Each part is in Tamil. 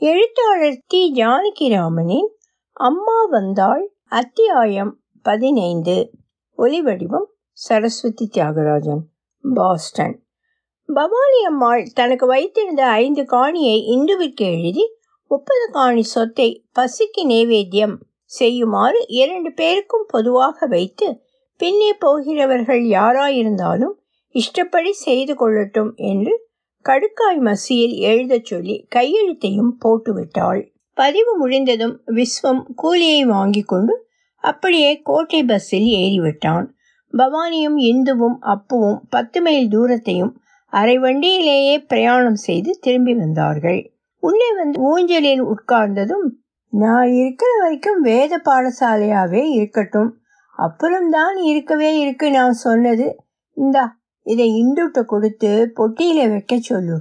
எழுத்தாளர் தி ஜானகிராமனின் அம்மா வந்தாள் அத்தியாயம் பதினைந்து. ஒலிவடிவம் சரஸ்வதி தியாகராஜன் பாஸ்டன். பவானி அம்மாள் தனக்கு வைத்திருந்த ஐந்து காணியை இந்துவிற்கு எழுதி முப்பது காணி சொத்தை பசிக்கு நேவேத்தியம் செய்யுமாறு இரண்டு பேருக்கும் பொதுவாக வைத்து பின்னே போகிறவர்கள் யாராயிருந்தாலும் இஷ்டப்படி செய்து கொள்ளட்டும் என்று கடுக்காய் மசியில் எழுதச் சொல்லி கையெழுத்தையும் போட்டுவிட்டாள். பதிவு முடிந்ததும் விஸ்வம் கூலியை வாங்கி கொண்டு அப்படியே கோட்டை பஸ்ஸில் ஏறிவிட்டான். பவானியும் இந்துவும் அப்புவும் பத்து மைல் தூரத்தையும் அரை வண்டியிலேயே பிரயாணம் செய்து திரும்பி வந்தார்கள். உள்ளே வந்து ஊஞ்சலில் உட்கார்ந்ததும் நான் இருக்கிற வரைக்கும் வேத பாடசாலையாவே இருக்கட்டும். அப்புறம்தான் இருக்கவே இருக்கு நான் சொன்னது. இந்தா இதை இந்துட்ட கொடுத்து பொட்டியிலே வைக்க சொல்லு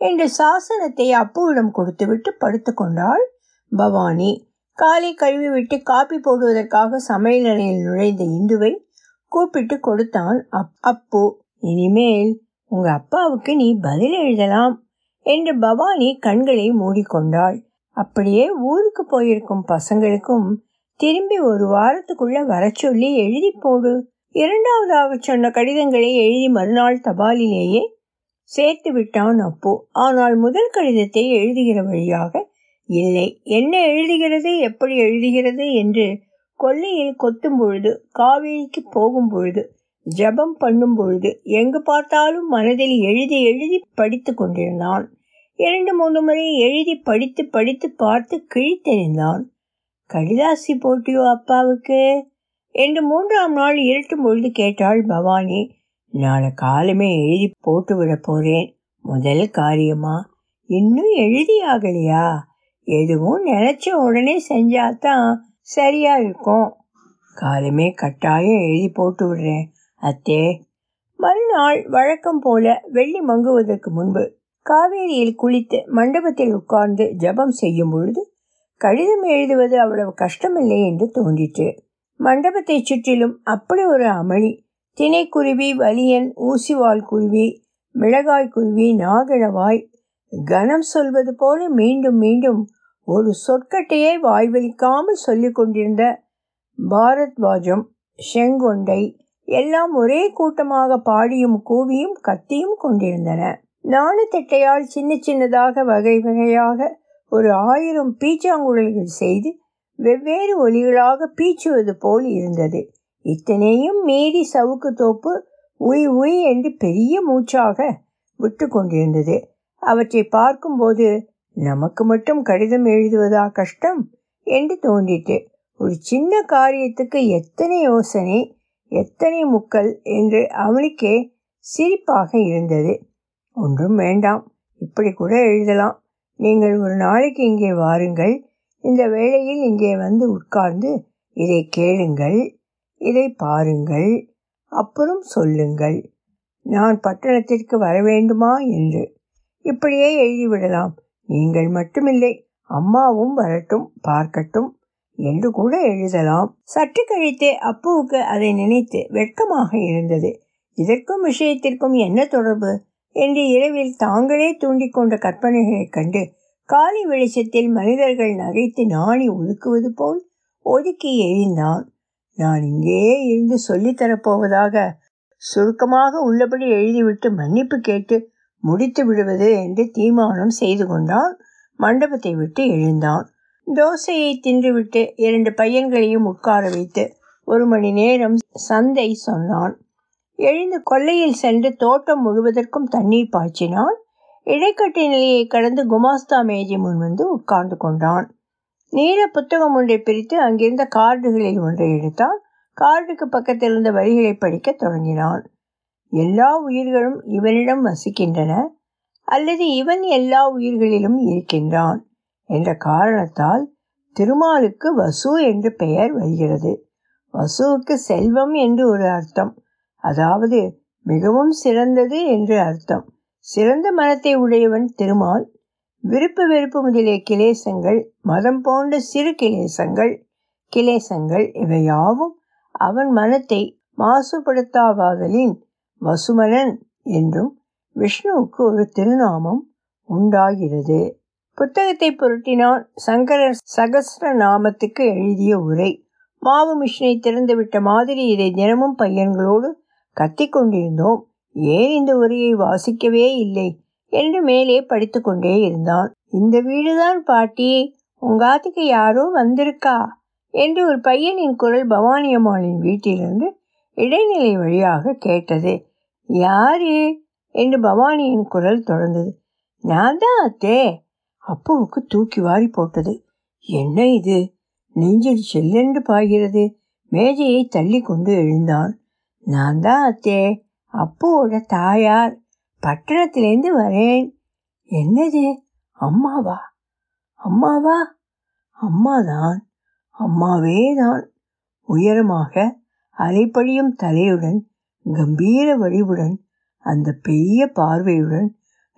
என்று சாசனத்தை அப்புவிடம் கொடுத்துவிட்டு படுத்து கொண்டாள் பவானி. காலை கழுவிவிட்டு காப்பி போடுவதற்காக சமையலறையில் நுழைந்த இந்துவை கூப்பிட்டு கொடுத்தான் அப் அப்பு இனிமேல் உங்க அப்பாவுக்கு நீ பதில் எழுதலாம் என்று பவானி கண்களை மூடிக்கொண்டாள். அப்படியே ஊருக்கு போயிருக்கும் பசங்களுக்கும் திரும்பி ஒரு வாரத்துக்குள்ள வர சொல்லி எழுதி போடு இரண்டாவதாக சொன்ன கடிதங்களை எழுதி மறுநாள் தபாலிலேயே சேர்த்து விட்டான் அப்போ. ஆனால் முதல் கடிதத்தை எழுதுகிற வழியாக இல்லை என்ன எழுதுகிறது எப்படி எழுதுகிறது? என்று கொல்லையில் கொத்தும் பொழுது காவேரிக்கு போகும் பொழுது ஜபம் பண்ணும் பொழுது எங்கு பார்த்தாலும் மனதில் எழுதி எழுதி படித்து கொண்டிருந்தான். இரண்டு மூன்று முறை எழுதி படித்து படித்து பார்த்து கிழித்தெறிந்தான். கடிதாசி போட்டியோ அப்பாவுக்கு? என்று மூன்றாம் நாள் இருட்டும் பொழுது கேட்டாள் பவானி நாளை காலமே எழுதி போட்டு விட போறேன். முதல் காரியமா? இன்னும் எழுதி ஆகலையா எதுவும் நினைச்ச உடனே செஞ்சாதான் சரியா இருக்கும். காலமே கட்டாயம் எழுதி போட்டு விடுறேன். அத்தே. மறுநாள் வழக்கம் போல வெள்ளி மங்குவதற்கு முன்பு காவேரியில் குளித்து மண்டபத்தில் உட்கார்ந்து ஜபம் செய்யும் பொழுது கடிதம் எழுதுவது அவ்வளவு கஷ்டமில்லை என்று தோன்றிற்று. மண்டபத்தை சுற்றிலும் அப்படி ஒரு அமளி. தினைக்குருவி வலியன் ஊசிவால் குருவி மிளகாய் குருவி நாகழவாய். கனம் சொல்வது போல மீண்டும் மீண்டும் ஒரு சொற்கட்டையே வாய்வலிக்காமல் சொல்லிக் கொண்டிருந்த பாரத்வாஜம் செங்கொண்டை எல்லாம் ஒரே கூட்டமாக பாடியும் கூவியும் கத்தியும் கொண்டிருந்தன. நாணத்தட்டையால் சின்ன சின்னதாக வகை வகையாக ஒரு ஆயிரம் பீச்சாங்குழல்கள் செய்து வெவ்வேறு ஒலிகளாக பீச்சுவது போல் இருந்தது. இத்தனையும் மீறி சவுக்கு தோப்பு உய் உய் என்று பெரிய மூச்சாக விட்டு கொண்டிருந்தது. அவற்றை பார்க்கும்போது நமக்கு மட்டும் கடிதம் எழுதுவதா கஷ்டம்? என்று தோன்றிட்டு ஒரு சின்ன காரியத்துக்கு எத்தனை யோசனை எத்தனை முக்கள் என்று அவனுக்கே சிரிப்பாக இருந்தது. ஒன்றும் வேண்டாம் இப்படி கூட எழுதலாம். நீங்கள் ஒரு நாளைக்கு இங்கே வாருங்கள். இந்த வேளையில் இங்கே வந்து உட்கார்ந்து இதை கேளுங்கள் இதை பாருங்கள் அப்புறம் சொல்லுங்கள். நான் பட்டணத்திற்கு வர வேண்டுமா என்று. இப்படியே எழுதிவிடலாம். நீங்கள் மட்டுமில்லை அம்மாவும் வரட்டும் பார்க்கட்டும் என்று கூட எழுதலாம். சற்று கழித்து அப்புவுக்கு அதை நினைத்து வெட்கமாக இருந்தது. இதற்கும் விஷயத்திற்கும் என்ன தொடர்பு? என்று இரவில் தாங்களே தூண்டிக்கொண்ட கற்பனைகளைக் கண்டு காலி வெளிச்சத்தில் மனிதர்கள் நகைத்து நாணி ஒதுக்குவது போல் ஒதுக்கி எழுந்தான் நான் இங்கே இருந்து சொல்லித்தரப்போவதாக சுருக்கமாக உள்ளபடி எழுதிவிட்டு மன்னிப்பு கேட்டு முடித்து விடுவது என்று தீர்மானம் செய்து கொண்டான். மண்டபத்தை விட்டு எழுந்தான். தோசையை தின்றுவிட்டு இரண்டு பையன்களையும் உட்கார வைத்து ஒரு மணி நேரம் சந்தை சொன்னான். எழுந்து கொல்லையில் சென்று தோட்டம் முழுவதற்கும் தண்ணீர் பாய்ச்சினான். இடைக்கட்டு நிலையை கடந்து குமாஸ்தா மேஜை முன் வந்து உட்கார்ந்து கொண்டான். நீல புத்தகம் ஒன்றை பிரித்து அங்கிருந்த கார்டுகளில் ஒன்றை எடுத்தான். கார்டுக்கு பக்கத்தில் இருந்த வரிகளை படிக்க தொடங்கினான். எல்லா உயிர்களும் இவனிடம் வசிக்கின்றன அல்லது இவன் எல்லா உயிர்களிலும் இருக்கின்றான் என்ற காரணத்தால் திருமாலுக்கு வசு என்று பெயர் வருகிறது. வசுவுக்கு செல்வம் என்று ஒரு அர்த்தம். அதாவது மிகவும் சிறந்தது என்று அர்த்தம். சிறந்த மனத்தை உடையவன் திருமால் விருப்பு வெறுப்பு முதலிய கிளேசங்கள் மதம் போன்ற சிறு கிளேசங்கள் கிளேசங்கள் இவையாவும் அவன் மனத்தை மாசுபடுத்தாவாதலின் வசுமனன் என்றும் விஷ்ணுவுக்கு ஒரு திருநாமம் உண்டாகிறது. புத்தகத்தை புரட்டினான் சங்கரர் சகஸ்ர நாமத்துக்கு எழுதிய உரை. மாவு மிஷினை திறந்துவிட்ட மாதிரி இதை தினமும் பையன்களோடு கத்திக்கொண்டிருந்தோம் ஏன் இந்த உரையை வாசிக்கவே இல்லை? என்று மேலே படித்து கொண்டே இருந்தான். இந்த வீடுதான் பாட்டி. உங்காத்துக்கு யாரோ வந்திருக்கா? என்று ஒரு பையனின் குரல் பவானி அம்மாளின் வீட்டிலிருந்து இடைநிலை வழியாக கேட்டது. யாரு? என்று பவானியின் குரல் தொடர்ந்தது. நான் தான் அத்தே. அப்புவுக்கு தூக்கி வாரி போட்டது. என்ன இது? நெஞ்சில் செல்லென்று பாய்கிறது. மேஜையை தள்ளி கொண்டு எழுந்தான். நான் தான் அத்தே. அப்போட தாயார் பட்டணத்திலேருந்து வரேன். என்னது? அம்மாவா? அம்மாவா? அம்மாதான். அம்மாவே தான் உயரமாக அலைப்படியும் தலையுடன் கம்பீர வடிவுடன் அந்த பெரிய பார்வையுடன்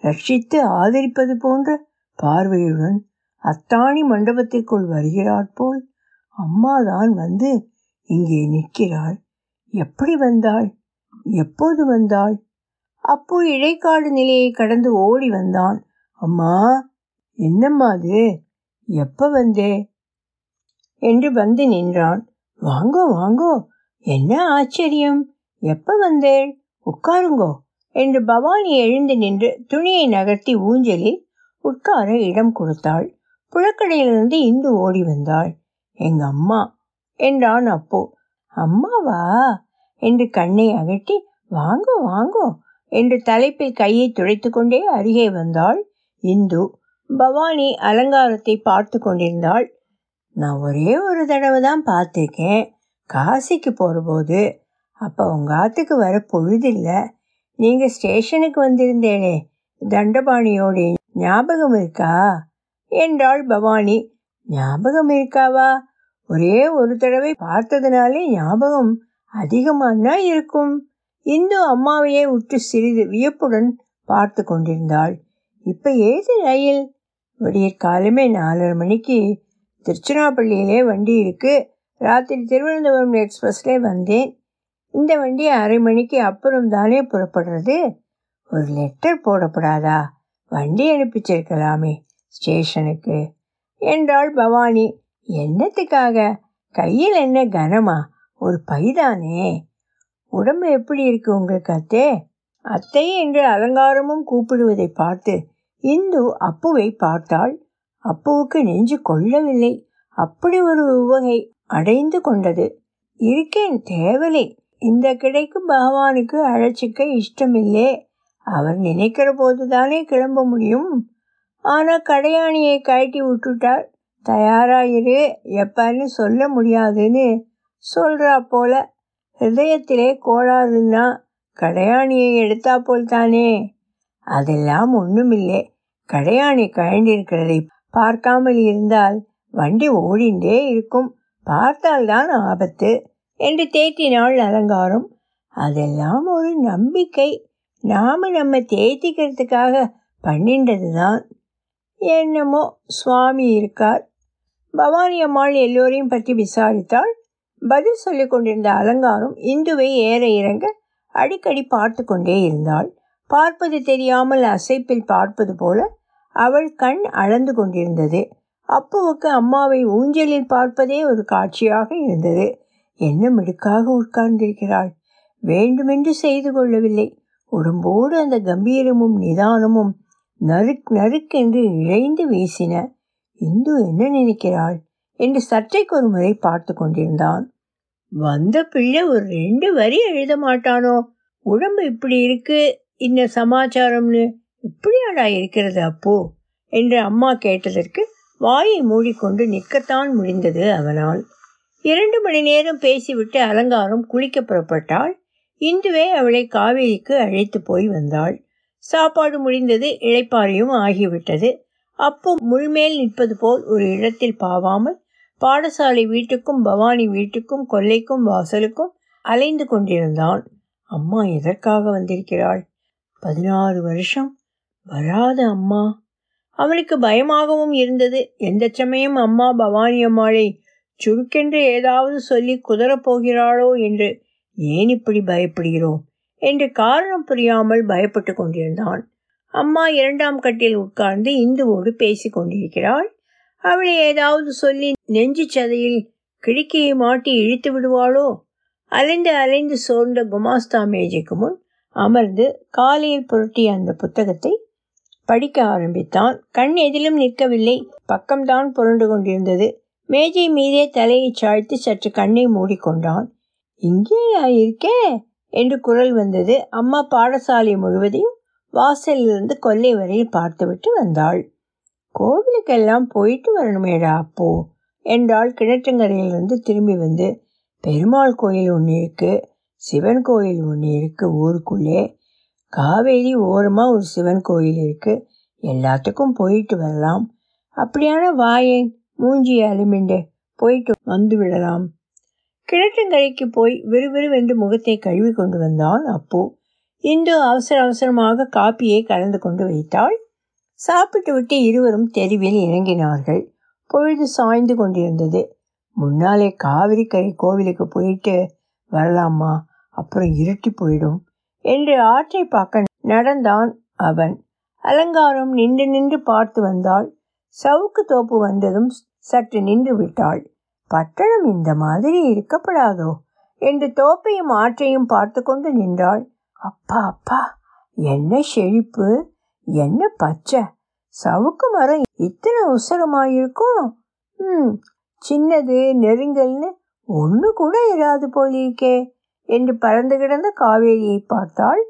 ரட்சித்து ஆதரிப்பது போன்ற பார்வையுடன் அத்தாணி மண்டபத்திற்குள் வருகிறாள் போல் அம்மாதான் வந்து இங்கே நிற்கிறாள். எப்படி வந்தாள்? எப்போது வந்தாள்? அப்போ இடைக்காடு நிலையை கடந்து ஓடி வந்தான். அம்மா என்னம்மா அது? எப்ப வந்தே? என்று வந்து நின்றான். வாங்கோ வாங்கோ என்ன ஆச்சரியம்? எப்ப வந்தேள்? உட்காருங்கோ என்று பவானி எழுந்து நின்று துணியை நகர்த்தி ஊஞ்சலில் உட்கார இடம் கொடுத்தாள். புழக்கடையிலிருந்து இந்து ஓடி வந்தாள். எங்க அம்மா என்றான் அப்போ. அம்மாவா? என்று கண்ணை அகட்டி வாங்கோ வாங்கோ என்று தலைப்பில் கையை துடைத்து கொண்டே அருகே வந்தாள் இந்து. பவானி அலங்காரத்தை பார்த்து கொண்டிருந்தாள். நான் ஒரே ஒரு தடவை தான் பார்த்துருக்கேன். காசிக்கு போகிற போது அப்போ உங்கள் ஆத்துக்கு வர பொழுதில்லை. நீங்கள் ஸ்டேஷனுக்கு வந்திருந்தேனே. தண்டபாணியோட ஞாபகம் இருக்கா? என்றாள் பவானி. ஞாபகம் இருக்காவா? ஒரே ஒரு தடவை பார்த்ததுனாலே ஞாபகம் அதிகமானா இருக்கும். இந்து அம்மாவையே உற்று சிறிது வியப்புடன் பார்த்து கொண்டிருந்தாள். இப்ப ஏது ரயில்? விடிய காலமே நாலரை மணிக்கு திருச்சிராப்பள்ளியிலே வண்டி இருக்கு. ராத்திரி திருவனந்தபுரம் எக்ஸ்பிரஸ்ல வந்தேன். இந்த வண்டி அரை மணிக்கு அப்புறம் தானே புறப்படுறது? ஒரு லெட்டர் போடப்படாதா? வண்டி அனுப்பிச்சிருக்கலாமே ஸ்டேஷனுக்கு. என்றாள் பவானி. என்னத்துக்காக? கையில் என்ன கனமா? ஒரு பைதானே? உடம்பு எப்படி இருக்கு உங்களுக்கு அத்தே? அத்தை என்று அலங்காரமும் கூப்பிடுவதை பார்த்து இந்து அப்புவை பார்த்தாள். அப்புவுக்கு நெஞ்சு கொள்ளவில்லை. அப்படி ஒரு உவகை அடைந்து கொண்டது. இருக்கேன் தேவலை. இந்த கிடைக்கு பகவானுக்கு அழைச்சிக்க இஷ்டமில்லே. அவர் நினைக்கிற போது தானே கிளம்ப முடியும். ஆனால் கடையாணியை கழட்டி விட்டுட்டார் தயாராயிரு. எப்பன்னு சொல்ல முடியாதுன்னு சொல்றா போல. ஹிருதயத்திலே கோளாறுன்னா கடையாணியை எடுத்தா போல் தானே அதெல்லாம் ஒண்ணுமில்லை. கடையாணி கழண்டிருக்கிறதை பார்க்காமல் இருந்தால் வண்டி ஓடிண்டே இருக்கும். பார்த்தால்தான் ஆபத்து என்று தேற்றினாள் அலங்காரம். அதெல்லாம் ஒரு நம்பிக்கை. நாம நம்ம தேத்திக்கிறதுக்காக பண்ணின்றது தான் என்னமோ சுவாமி இருக்கார். பவானி அம்மாள் எல்லோரையும் பற்றி விசாரித்தாள். பதில் சொல்லிக் கொண்டிருந்த அலங்காரம் இந்துவை ஏற இறங்க அடிக்கடி பார்த்து கொண்டே இருந்தாள். பார்ப்பது தெரியாமல் அசைப்பில் பார்ப்பது போல அவள் கண் அளந்து கொண்டிருந்தது. அப்புவுக்கு அம்மாவை ஊஞ்சலில் பார்ப்பதே ஒரு காட்சியாக இருந்தது. என்ன மிடுக்காக உட்கார்ந்திருக்கிறாள்? வேண்டுமென்று செய்து கொள்ளவில்லை. உடம்போடு அந்த கம்பீரமும் நிதானமும் நறுக் நறுக்கென்று இழைந்து வீசின. இந்து என்ன நினைக்கிறாள்? என்று சற்றைக்கு ஒரு முறை பார்த்து கொண்டிருந்தான். வந்த பிள்ளை ஒரு ரெண்டு வரி எழுத மாட்டானோ? உடம்பு இப்படி இருக்கு இந்த சமாச்சாரம்னு? இப்படியாடா இருக்கிறது அப்போ? என்று அம்மா கேட்டதற்கு வாயை மூடிக்கொண்டு நிற்கத்தான் முடிந்தது அவனால். இரண்டு மணி நேரம் பேசிவிட்டு அலங்காரம் குளிக்க புறப்பட்டாள். இந்துவே அவளை காவேரிக்கு அழைத்து போய் வந்தாள். சாப்பாடு முடிந்தது இழைப்பாறையும் ஆகிவிட்டது. அப்போ முள்மேல் நிற்பது போல் ஒரு இடத்தில் பாவாமல் பாடசாலை வீட்டுக்கும் பவானி வீட்டுக்கும் கொல்லைக்கும் வாசலுக்கும் அலைந்து கொண்டிருந்தான். அம்மா எதற்காக வந்திருக்கிறாள்? பதினாறு வருஷம் வராத அம்மா. அவனுக்கு பயமாகவும் இருந்தது. எந்த சமயம் அம்மா பவானி அம்மாளை சுருக்கென்று ஏதாவது சொல்லி குதறப்போகிறாளோ என்று ஏன் இப்படி பயப்படுகிறோம்? என்று காரணம் புரியாமல் பயப்பட்டு கொண்டிருந்தான். அம்மா இரண்டாம் கட்டில் உட்கார்ந்து இந்துவோடு பேசிக் கொண்டிருக்கிறாள். அவளை ஏதாவது சொல்லி நெஞ்சு சதையில் கிழக்கியை மாட்டி இழுத்து விடுவாளோ? அலைந்து அலைந்து சோர்ந்த குமாஸ்தா மேஜைக்கு முன் அமர்ந்து காலையில் புரட்டிய அந்த புத்தகத்தை படிக்க ஆரம்பித்தான். கண் எதிலும் நிற்கவில்லை. பக்கம்தான் புரண்டு கொண்டிருந்தது. மேஜை மீதே தலையை சாய்த்து சற்று கண்ணை மூடிக்கொண்டான். இங்கேயா இருக்கே என்று குரல் வந்தது. அம்மா பாடசாலை முழுவதையும் வாசலிலிருந்து கொல்லை வரையில் பார்த்துவிட்டு வந்தாள். கோவிலுக்கெல்லாம் போயிட்டு வரணுமேடா அப்போ? என்றாள் கிணற்றங்கரையிலிருந்து திரும்பி வந்து பெருமாள் கோயில் ஒன்று இருக்கு சிவன் கோயில் ஒன்று இருக்கு ஊருக்குள்ளே. காவேரி ஓரமாக ஒரு சிவன் கோயில் இருக்கு எல்லாத்துக்கும் போயிட்டு வரலாம். அப்படியான வாயேன் மூஞ்சி அலுமிண்டு போயிட்டு வந்து விடலாம். கிணற்றங்கரைக்கு போய் விறுவிறுவென்று முகத்தை கழுவி கொண்டு வந்தான் அப்போ. இந்து அவசர அவசரமாக காப்பியை கலந்து கொண்டு வைத்தாள். சாப்பிட்டு விட்டு இருவரும் தெருவில் இறங்கினார்கள். பொழுது சாய்ந்து கொண்டிருந்தது. முன்னாலே காவிரிக்கரை கோவிலுக்கு போயிட்டு வரலாமா அப்புறம் இருட்டி போயிடும் என்று ஆற்றை பார்க்க நடந்தான் அவன். அலங்காரம் நின்று நின்று பார்த்து வந்தாள். சவுக்கு தோப்பு வந்ததும் சற்று நின்று விட்டாள். பட்டணம் இந்த மாதிரி இருக்கப்படாதோ என்று தோப்பையும் ஆற்றையும் பார்த்து கொண்டு நின்றாள். அப்பா அப்பா என்ன செழிப்பு! என்ன பச்சை? சவுக்கு மரம் இத்தனை உசரமாயிருக்கும்? ம் சின்னது நெருங்கல்னு ஒன்று கூட இராது போலிருக்கே என்று பறந்து கிடந்த காவேரியை பார்த்தாள்.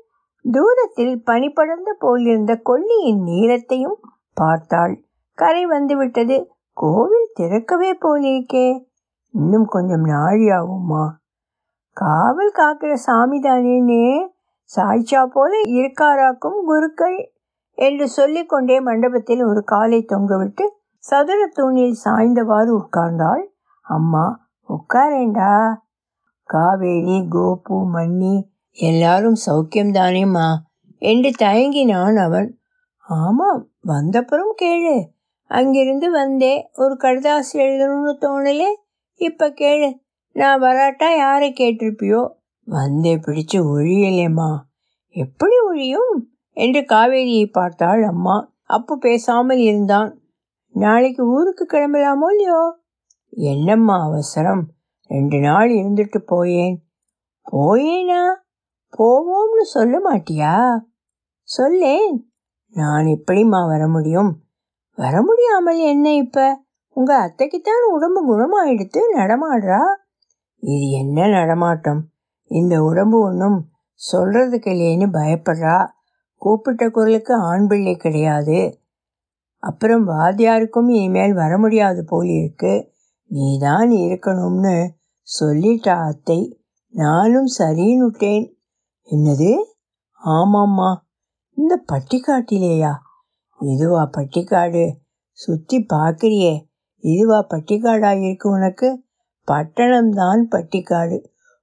தூரத்தில் பனி படர்ந்து போலிருந்த கொல்லியின் நீளத்தையும் பார்த்தாள். கரை வந்துவிட்டது கோவில் திறக்கவே போலிருக்கே இன்னும் கொஞ்சம் நாழி ஆகுமா காவல் காக்கிற சாமி தானேனே சாய்ச்சா போல இருக்காராக்கும் குருக்கள். என்று சொல்லிக்கொண்டே மண்டபத்தில் ஒரு காலை தொங்கவிட்டு சதுர தூணில் சாய்ந்தவாறு உட்கார்ந்தாள். அம்மா உட்காரேண்டா காவேரி கோபு மன்னி எல்லாரும் சௌக்கியம்தானேம்மா என்று தயங்கினான் அவன். ஆமாம் வந்தப்புறம் கேளு. அங்கிருந்து வந்தே ஒரு கடுதாசி எழுதணும்னு தோணலே. இப்ப கேளு நான் வராட்டா யாரை கேட்டிருப்பியோ? வந்தே பிடிச்சு ஒழியலேம்மா. எப்படி ஒழியும்? என்று காவேரியை பார்த்தாள் அம்மா. அப்பு பேசாமல் இருந்தான். நாளைக்கு ஊருக்கு கிளம்பலாமோ இல்லையோ? என்னம்மா அவசரம். ரெண்டு நாள் இருந்துட்டு போயேன். போயேனா? போவோம்னு சொல்ல மாட்டியா? சொல்லேன். நான் எப்படிம்மா வர முடியும்? வர முடியாமல் என்ன இப்ப? உங்க அத்தைக்குத்தான் உடம்பு குணமாயிடுத்து நடமாடுறா? இது என்ன நடமாட்டம்? இந்த உடம்பு ஒன்றும் சொல்றதுக்கு இல்லையேன்னு பயப்படுறா. கூப்பிட்ட குரலுக்கு ஆண் பிள்ளை கிடையாது. அப்புறம் வாத்தியாருக்கும் இனிமேல் வர முடியாது போல் இருக்கு. நீ தான் இருக்கணும்னு சொல்லிட்டா அத்தை. நானும் சரின்னுட்டேன் என்னது? ஆமாம்மா. இந்த பட்டிக்காட்டிலேயா? இதுவா பட்டிக்காடு? சுற்றி பார்க்குறியே இதுவா பட்டிக்காடா இருக்கு உனக்கு? பட்டணம்தான் பட்டிக்காடு.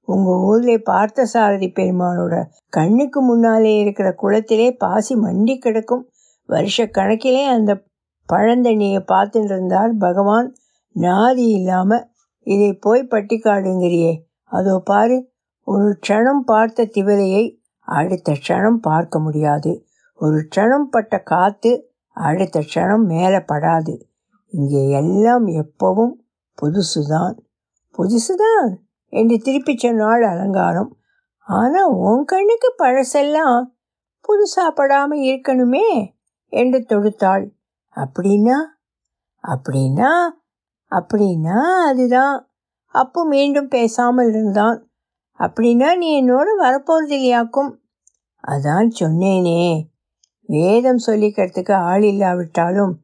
உங்கள் ஊரில் பார்த்தசாரதி பெருமானோட கண்ணுக்கு முன்னாலே இருக்கிற குளத்திலே பாசி மண்டி கிடக்கும். வருஷ கணக்கிலே அந்த பழந்தண்ணியை பார்த்துட்டு இருந்தால் பகவான் நாதி இல்லாமல் இதை போய் பட்டிக்காடுங்கிறியே. அதோ பாரு ஒரு க்ஷணம் பார்த்த திவலையை அடுத்த க்ஷணம் பார்க்க முடியாது. ஒரு க்ஷணம் பட்ட காற்று அடுத்த க்ஷணம் மேலே படாது. இங்கே எல்லாம் எப்பவும் புதுசுதான். புதுசுதான்? என்று திருப்பிச் சொன்னாள் அலங்காரம். ஆனால் உன் கண்ணுக்கு பழசெல்லாம் புதுசா படாமல் இருக்கணுமே என்று தொடுத்தாள். அப்படின்னா? அப்படின்னா அப்படின்னா அதுதான். அப்போ மீண்டும் பேசாமல் இருந்தான். அப்படின்னா நீ என்னோட வரப்போறது இல்லையாக்கும்? அதான் சொன்னேனே. வேதம் சொல்லிக்கிறதுக்கு ஆள் இல்லாவிட்டாலும்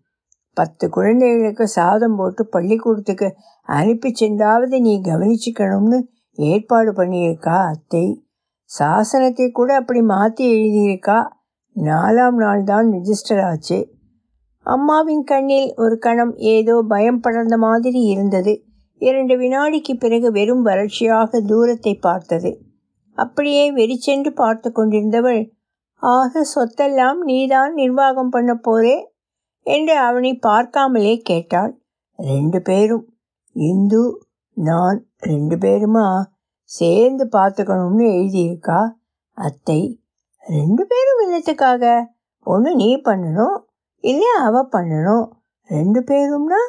பத்து குழந்தைகளுக்கு சாதம் போட்டு பள்ளிக்கூடத்துக்கு அனுப்பி சென்றாவது நீ கவனிச்சுக்கணும்னு ஏற்பாடு பண்ணியிருக்கா அத்தை. சாசனத்தை கூட அப்படி மாற்றி எழுதியிருக்கா. நாலாம் நாள் தான் ரிஜிஸ்டர் ஆச்சு. அம்மாவின் கண்ணில் ஒரு கணம் ஏதோ பயம் படர்ந்த மாதிரி இருந்தது. இரண்டு வினாடிக்கு பிறகு வெறும் வறட்சியாக தூரத்தை பார்த்தது. அப்படியே வெறிச்சென்று பார்த்து கொண்டிருந்தவள் ஆக சொத்தெல்லாம் நீதான் நிர்வாகம் பண்ண போறே? என்று அவனை பார்க்காமலே கேட்டாள். ரெண்டு பேரும். இந்து நான் ரெண்டு பேருமா? சேர்ந்து பார்த்துக்கணும்னு எழுதியிருக்கா? அத்தை ரெண்டு பேரும் இல்லத்துக்காக ஒன்று நீ பண்ணணும் இல்லை அவ பண்ணணும். ரெண்டு பேரும்னா?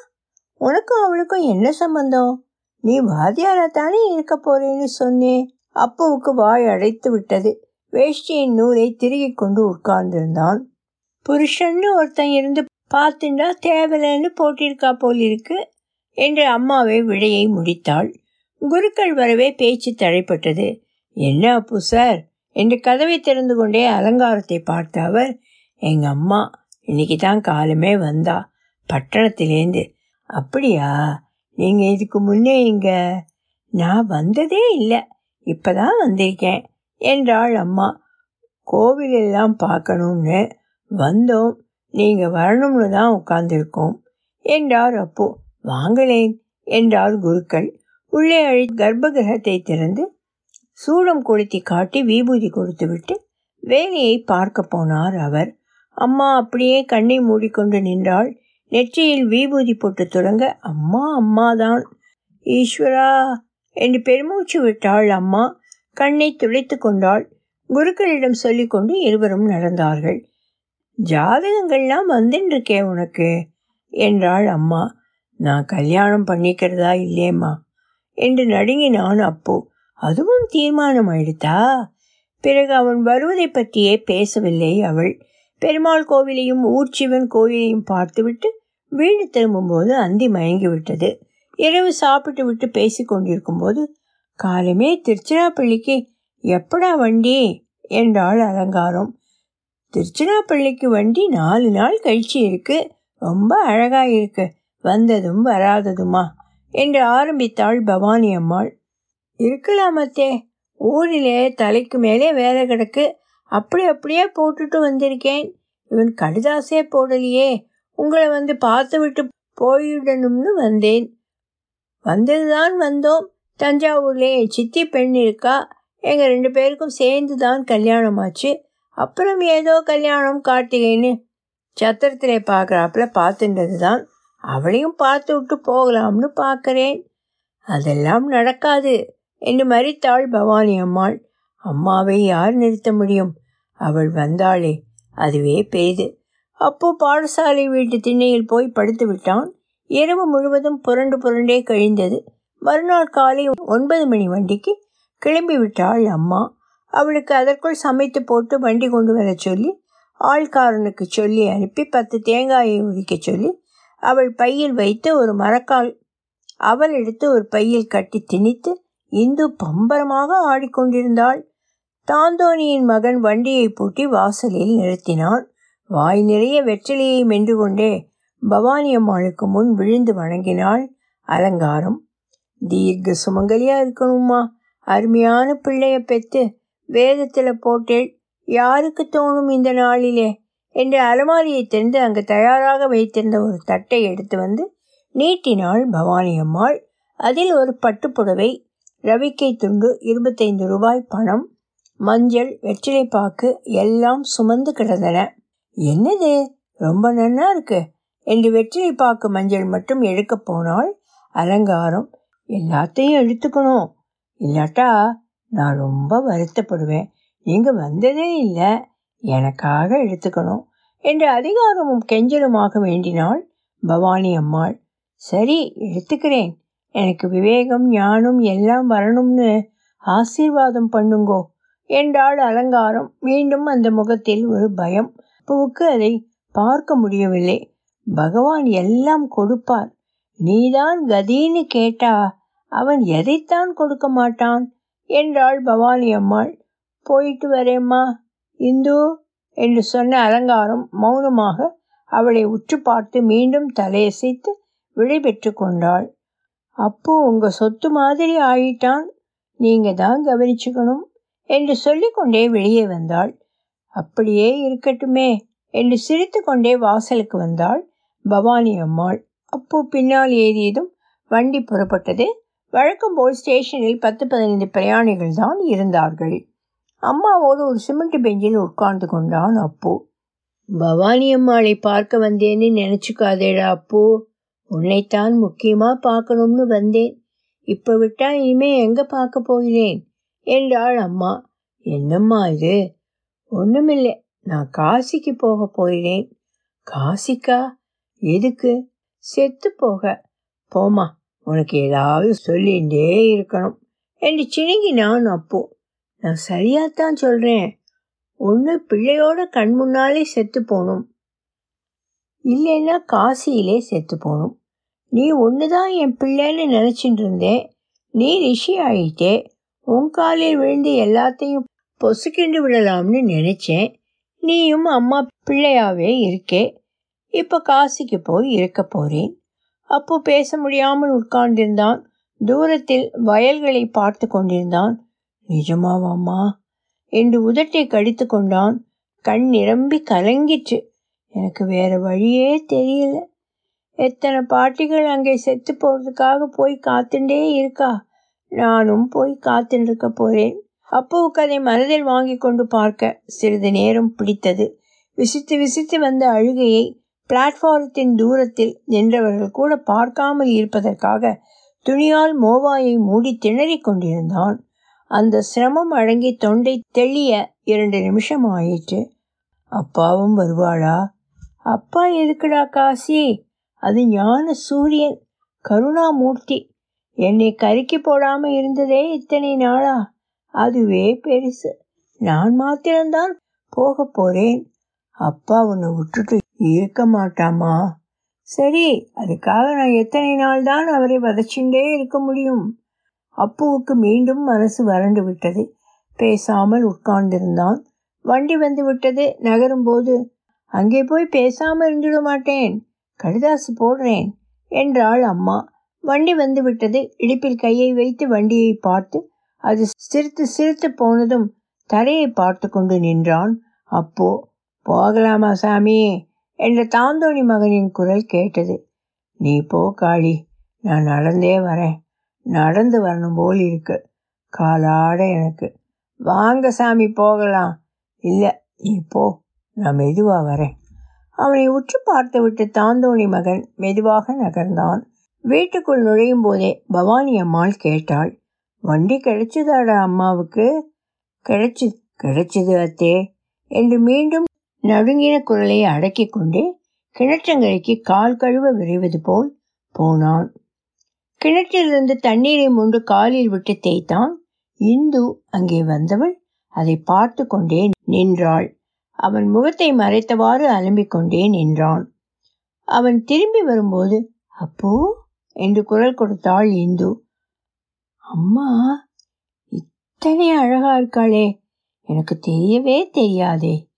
உனக்கும் அவளுக்கும் என்ன சம்பந்தம்? நீ வாத்தியாரா தானே இருக்க போறேன்னு சொன்னேன் அப்புவுக்கு வாய் அடைத்து விட்டது. வேஷ்டியின் நூலை திருகிக் கொண்டு உட்கார்ந்திருந்தான். புருஷன்னு ஒருத்தன் இருந்து பார்த்துண்டா தேவலைன்னு போட்டிருக்கா போல் இருக்கு என்று அம்மாவை விடையை முடித்தாள். குருக்கள் வரவே பேச்சு தடைப்பட்டது. என்ன அப்பு சார்? என்று கதவை திறந்து கொண்டே அலங்காரத்தை பார்த்த அவர் எங்க அம்மா இன்னைக்கு தான் காலமே வந்தா பட்டணத்திலேருந்து அப்படியா? நீங்க இதுக்கு முன்னே இங்க? நான் வந்ததே இல்லை இப்பதான் வந்திருக்கேன் என்றாள் அம்மா. கோவிலெல்லாம் பார்க்கணும்னு வந்தோம் நீங்க வரணும்னு தான் உட்கார்ந்திருக்கோம் என்றார் அப்போ. வாங்களேன் என்றார் குருக்கள். உள்ளே அழி கர்ப்ப கிரகத்தை திறந்து சூடம் கொளுத்தி காட்டி விபூதி கொடுத்துவிட்டு வேலையை பார்க்க போனார் அவர். அம்மா அப்படியே கண்ணை மூடிக்கொண்டு நின்றாள். நெற்றியில் விபூதி போட்டு தொடங்க அம்மா அம்மாதான். ஈஸ்வரா என்று பெருமூச்சு விட்டாள் அம்மா. கண்ணை துளைத்து கொண்டாள். குருக்களிடம் சொல்லிக்கொண்டு இருவரும் நடந்தார்கள். ஜாதகங்கள்லாம் வந்துருக்கே உனக்கு. என்றாள் அம்மா. நான் கல்யாணம் பண்ணிக்கிறதா இல்லையம்மா. என்று நடுங்கினான் அப்போ. அதுவும் தீர்மானம் ஆயிடுத்தா பிறகு அவன் வருவதை பற்றியே பேசவில்லை அவள். பெருமாள் கோவிலையும் ஊர்ச்சிவன் கோயிலையும் பார்த்துவிட்டு வீடு திரும்பும்போது அந்தி மயங்கி விட்டது இரவு சாப்பிட்டு விட்டு பேசி கொண்டிருக்கும் போது காலமே திருச்சிராப்பள்ளிக்கு எப்படா வண்டி? என்றாள் அலங்காரம். திருச்சிராப்பள்ளிக்கு வண்டி நாலு நாள் கழிச்சு இருக்கு. ரொம்ப அழகா இருக்கு. வந்ததும் வராததுமா? என்று ஆரம்பித்தாள் பவானி அம்மாள். இருக்கலாமத்தே ஊரிலே தலைக்கு மேலே வேலை கிடக்கு. அப்படி அப்படியே போட்டுட்டு வந்திருக்கேன். இவன் கடிதாசே போடலையே. உங்களை வந்து பார்த்து விட்டு போயிடணும்னு வந்தேன். வந்ததுதான் வந்தோம். தஞ்சாவூர்லேயே என் சித்தி பெண் இருக்கா. எங்கள் ரெண்டு பேருக்கும் சேர்ந்து தான் கல்யாணம் ஆச்சு அப்புறம் ஏதோ கல்யாணம் கார்த்திகைன்னு சத்திரத்திலே பார்க்குறாப்புல பார்த்துன்றது தான் அவளையும் பார்த்து விட்டு போகலாம்னு பார்க்குறேன். அதெல்லாம் நடக்காது என்று மறித்தாள் பவானி அம்மாள். அம்மாவை யார் நிறுத்த முடியும்? அவள் வந்தாளே அதுவே பெரிது. அப்போ பாடசாலை வீட்டு திண்ணையில் போய் படுத்து விட்டான். இரவு முழுவதும் புரண்டு புரண்டே கழிந்தது. மறுநாள் காலை ஒன்பது மணி வண்டிக்கு கிளம்பி விட்டாள் அம்மா. அவளுக்கு அதற்குள் சமைத்து போட்டு வண்டி கொண்டு வர சொல்லி ஆள்காரனுக்கு சொல்லி அனுப்பி பத்து தேங்காயை உரிக்க சொல்லி அவள் பையில் வைத்து ஒரு மரக்கால் அவள் எடுத்து ஒரு பையில் கட்டி திணித்து இந்து பம்பரமாக ஆடிக்கொண்டிருந்தாள். தாந்தோனியின் மகன் வண்டியை பூட்டி வாசலில் நிறுத்தினான். வாய் நிறைய வெற்றிலையை மென்று கொண்டே பவானி அம்மாளுக்கு முன் விழுந்து வணங்கினாள். அலங்காரம். தீர்க்க சுமங்கலியா இருக்கணுமா அருமையான பிள்ளைய பெற்று வேதத்தில் போட்டேள். யாருக்கு தோணும் இந்த நாளிலே? என்று அலமாரியை திறந்து அங்கு தயாராக வைத்திருந்த ஒரு தட்டை எடுத்து வந்து நீட்டினாள் பவானி அம்மாள். அதில் ஒரு பட்டுப்புடவை ரவிக்கை துண்டு இருபத்தைந்து ரூபாய் பணம் மஞ்சள் வெற்றிலைப்பாக்கு எல்லாம் சுமந்து கிடந்தன. என்னது? ரொம்ப நன்னா இருக்கு. என்று வெற்றிலைப்பாக்கு மஞ்சள் மட்டும் எடுக்க போனால் அலங்காரம் எல்லாத்தையும் எடுத்துக்கணும். இல்லாட்டா நான் ரொம்ப வருத்தப்படுவேன். நீங்கள் வந்ததே இல்லை. எனக்காக எடுத்துக்கணும். என்று அதிகாரமும் கெஞ்சலுமாக வேண்டினாள் பவானி அம்மாள். சரி எடுத்துக்கிறேன். எனக்கு விவேகம் ஞானம் எல்லாம் வரணும்னு ஆசீர்வாதம் பண்ணுங்கோ என்றாள் அலங்காரம். மீண்டும் அந்த முகத்தில் ஒரு பயம். பூவுக்கு அதை பார்க்க முடியவில்லை. பகவான் எல்லாம் கொடுப்பார். நீதான் கதின்னு கேட்டா அவன் எதைத்தான் கொடுக்க மாட்டான்? என்றாள் பவானி அம்மாள். போயிட்டு வரேம்மா. இந்து என்று சொன்ன அலங்காரம் மௌனமாக அவளை உற்று பார்த்து மீண்டும் தலையசைத்து விடைபெற்று கொண்டாள். அப்போ உங்க சொத்து மாதிரி ஆயிட்டான். நீங்க தான் கவனிச்சுக்கணும் என்று சொல்லிக்கொண்டே வெளியே வந்தாள். அப்படியே இருக்கட்டுமே என்று சிரித்து கொண்டே வாசலுக்கு வந்தாள் பவானி அம்மாள். அப்போ பின்னால் ஏறியதும் வண்டி புறப்பட்டது. வழக்கம் போல் ஸ்டேஷனில் பத்து பதினைந்து பிரயாணிகள் தான் இருந்தார்கள். அம்மாவோடு ஒரு சிமெண்ட் பெஞ்சில் உட்கார்ந்து கொண்டான் அப்போ. பவானி அம்மாளை பார்க்க வந்தேன்னு நினைச்சுக்காதேடா அப்போ. உன்னைத்தான் முக்கியமாக பார்க்கணும்னு வந்தேன். இப்போ விட்டா இனிமே எங்கே பார்க்க போகிறேன்? என்றாள் அம்மா. என்னம்மா இது? ஒன்றுமில்லை நான் காசிக்கு போக போகிறேன். காசிக்கா? எதுக்கு? செத்து போக. போமா உனக்கு ஏதாவது சொல்லிகிட்டே இருக்கணும். என்று சிணுங்கினான் அப்போ. நான் சரியாத்தான் சொல்கிறேன் ஒன்று பிள்ளையோட கண் முன்னாலே செத்து போகணும். இல்லைன்னா காசியிலே செத்து போகணும். நீ ஒன்று தான் என் பிள்ளைன்னு நினச்சிட்டு இருந்தேன் நீ ரிஷி ஆகிட்டே உன் காலில் விழுந்து எல்லாத்தையும் பொசுக்கிண்டு விடலாம்னு நினச்சேன். நீயும் அம்மா பிள்ளையாவே இருக்கே. இப்போ காசிக்கு போய் இருக்க போகிறேன் அப்போ பேச முடியாமல் உட்கார்ந்திருந்தான். தூரத்தில் வயல்களை பார்த்து கொண்டிருந்தான். நிஜமாவாம்மா என்று உதட்டை கடித்து கொண்டான். கண் நிரம்பி கலங்கிற்று. எனக்கு வேற வழியே தெரியல. எத்தனை பாட்டிகள் அங்கே செத்து போறதுக்காக போய் காத்துண்டே இருக்கா? நானும் போய் காத்துருக்க போறேன். அப்புவுக்கு அதை மனதில் வாங்கி கொண்டு பார்க்க சிறிது நேரம் பிடித்தது. விசித்து விசித்து வந்த அழுகையை பிளாட்ஃபாரத்தின் தூரத்தில் நின்றவர்கள் கூட பார்க்காமல் இருப்பதற்காக துணியால் மோவாயை மூடி திணறிக் கொண்டிருந்தான். அந்த சிரமம் அடங்கி தொண்டை தெளிய இரண்டு நிமிஷம் ஆயிற்று. அப்பாவும் வருவாளா? அப்பா எதுக்குடா காசி? அது ஞான சூரியன் கருணாமூர்த்தி. என்னை கருக்கி போடாம இருந்ததே இத்தனை நாளா? அதுவே பெருசு. நான் மாத்திரம்தான் போக போறேன். அப்பா உன்னை விட்டுட்டு இருக்க மாட்டாமா? சரி அதுக்காக நான் எத்தனை நாள் தான் அவரை வதச்சுண்டே இருக்க முடியும்? அப்புவுக்கு மீண்டும் மனசு வறண்டு விட்டது. பேசாமல் உட்கார்ந்திருந்தான். வண்டி வந்து விட்டது நகரும்போது. அங்கே போய் பேசாமல் இருந்துட மாட்டேன். கடிதாசு போடுறேன் என்றாள் அம்மா. வண்டி வந்து விட்டது. இடுப்பில் கையை வைத்து வண்டியை பார்த்து அது சிரித்து சிரித்து போனதும் தரையை பார்த்து கொண்டு நின்றான். அப்போ போகலாமா சாமி என்ற தாந்தோணி மகனின் குரல் கேட்டது. நீ போ காளி. நான் நடந்தே வரேன். நடந்து வரணும் போல் இருக்கு. காலாட எனக்கு. வாங்க சாமி போகலாம். இல்லை நீ போ. நான் மெதுவாக வரேன். அவனை உற்று பார்த்து விட்டு தாந்தோணி மகன் மெதுவாக நகர்ந்தான். வீட்டுக்குள் நுழையும் போதே பவானி அம்மாள் கேட்டாள் வண்டி கிடைச்சதாடா அம்மாவுக்கு? கிடைச்சி கிடைச்சது அத்தே. என்று மீண்டும் நடுங்கின குரலை அடக்கிக் கொண்டு கிணற்றங்கரைக்கு கால் கழுவ விரைவது போல் போனான். கிணற்றிலிருந்து தண்ணீரை முண்டு காலில் விட்டு தேய்த்தான். இந்து அங்கே வந்தவள் அதை பார்த்து கொண்டே நின்றாள். அவன் முகத்தை மறைத்தவாறு அலம்பிக் கொண்டே நின்றான். அவன் திரும்பி வரும்போது அப்போ? என்று குரல் கொடுத்தாள் இந்து. அம்மா இத்தனை அழகா இருக்காளே. எனக்கு தெரியவே தெரியாதே.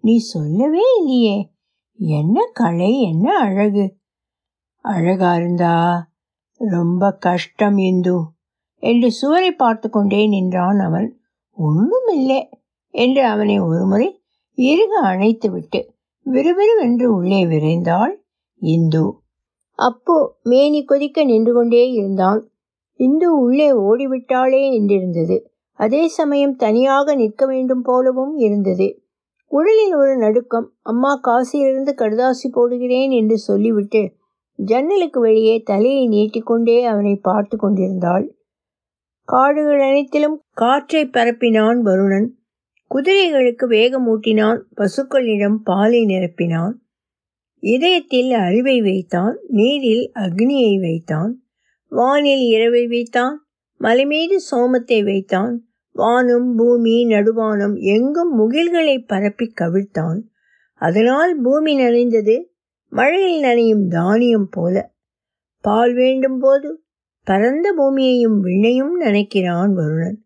நீ சொல்லவே இல்லையே. என்ன கலை என்ன அழகு. அழகா இருந்தா ரொம்ப கஷ்டம் இந்து. என்று சுவரை பார்த்து கொண்டே நின்றான் அவன். ஒண்ணுமில்லை என்று அவனை ஒருமுறை இறுக அணைத்துவிட்டு விறுவிறுவென்று உள்ளே விரைந்தாள் இந்து. அப்போ மேனி கொதிக்க நின்று கொண்டே இருந்தான். இந்து உள்ளே ஓடிவிட்டாளே என்றிருந்தது. அதே சமயம் தனியாக நிற்க வேண்டும் போலவும் இருந்தது. உடலில் ஒரு நடுக்கம். அம்மா காசியிலிருந்து கடுதாசி போடுகிறேன் என்று சொல்லிவிட்டு ஜன்னலுக்கு வெளியே தலையை நீட்டிக்கொண்டே அவனை பார்த்து கொண்டிருந்தாள். காடுகள் அனைத்திலும் காற்றை பரப்பினான் வருணன். குதிரைகளுக்கு வேகமூட்டினான் பசுக்களிடம் பாலை நிரப்பினான். இதயத்தில் அறிவை வைத்தான். நீரில் அக்னியை வைத்தான். வானில் இரவை வைத்தான். மலைமீது சோமத்தை வைத்தான். வானம் பூமி நடுவானம் எங்கும் முகில்களை பரப்பி கவிழ்த்தான். அதனால் பூமி நனைந்தது மழையில் நனையும் தானியம் போல. பால் வேண்டும் போது பரந்த பூமியையும் விண்ணையும் நினைக்கிறான் வருணன்.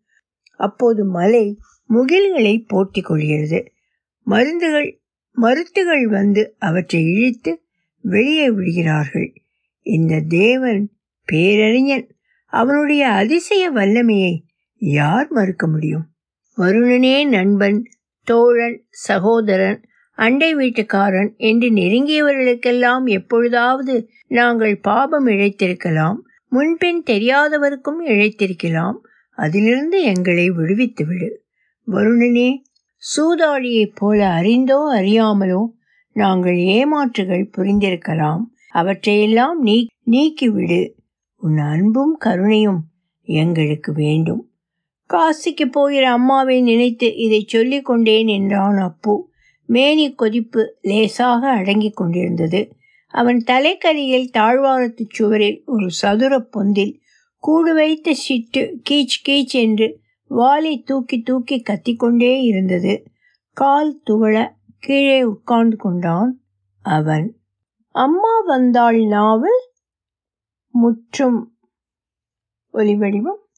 அப்போது மலை முகில்களை போட்டி கொள்கிறது. மருந்துகள் மருத்துகள் வந்து அவற்றை இழித்து வெளியே விடுகிறார்கள். இந்த தேவன் பேரறிஞன். அவனுடைய அதிசய வல்லமையை யார் மறுக்க முடியும்? வருணனே நண்பன் தோழன் சகோதரன் அண்டை வீட்டுக்காரன் என்று நெருங்கியவர்களுக்கெல்லாம் எப்பொழுதாவது நாங்கள் பாபம் இழைத்திருக்கலாம் முன்பின் தெரியாதவருக்கும் இழைத்திருக்கலாம் அதிலிருந்து எங்களை விடுவித்து விடு வருணனே சூதாடியைப் போல அறிந்தோ அறியாமலோ நாங்கள் ஏமாற்றுகள் புரிந்திருக்கலாம் அவற்றையெல்லாம் நீ நீக்கிவிடு. உன் அன்பும் கருணையும் எங்களுக்கு வேண்டும். காசிக்கு போகிற அம்மாவை நினைத்து இதை சொல்லிக் கொண்டேன் என்றான் அப்பு. மேனி கொதிப்பு லேசாக அடங்கிக் கொண்டிருந்தது. அவன் தலைக்கரியில் தாழ்வாரத்து சுவரில் ஒரு சதுர பொந்தில் கூடு வைத்த சிட்டு கீச் கீச் என்று வாலை தூக்கி தூக்கி கத்திக்கொண்டே இருந்தது. கால் துவள கீழே உட்கார்ந்து கொண்டான் அவன். அம்மா வந்தாள் நாவல் முற்றும் ஒலிவடிவம்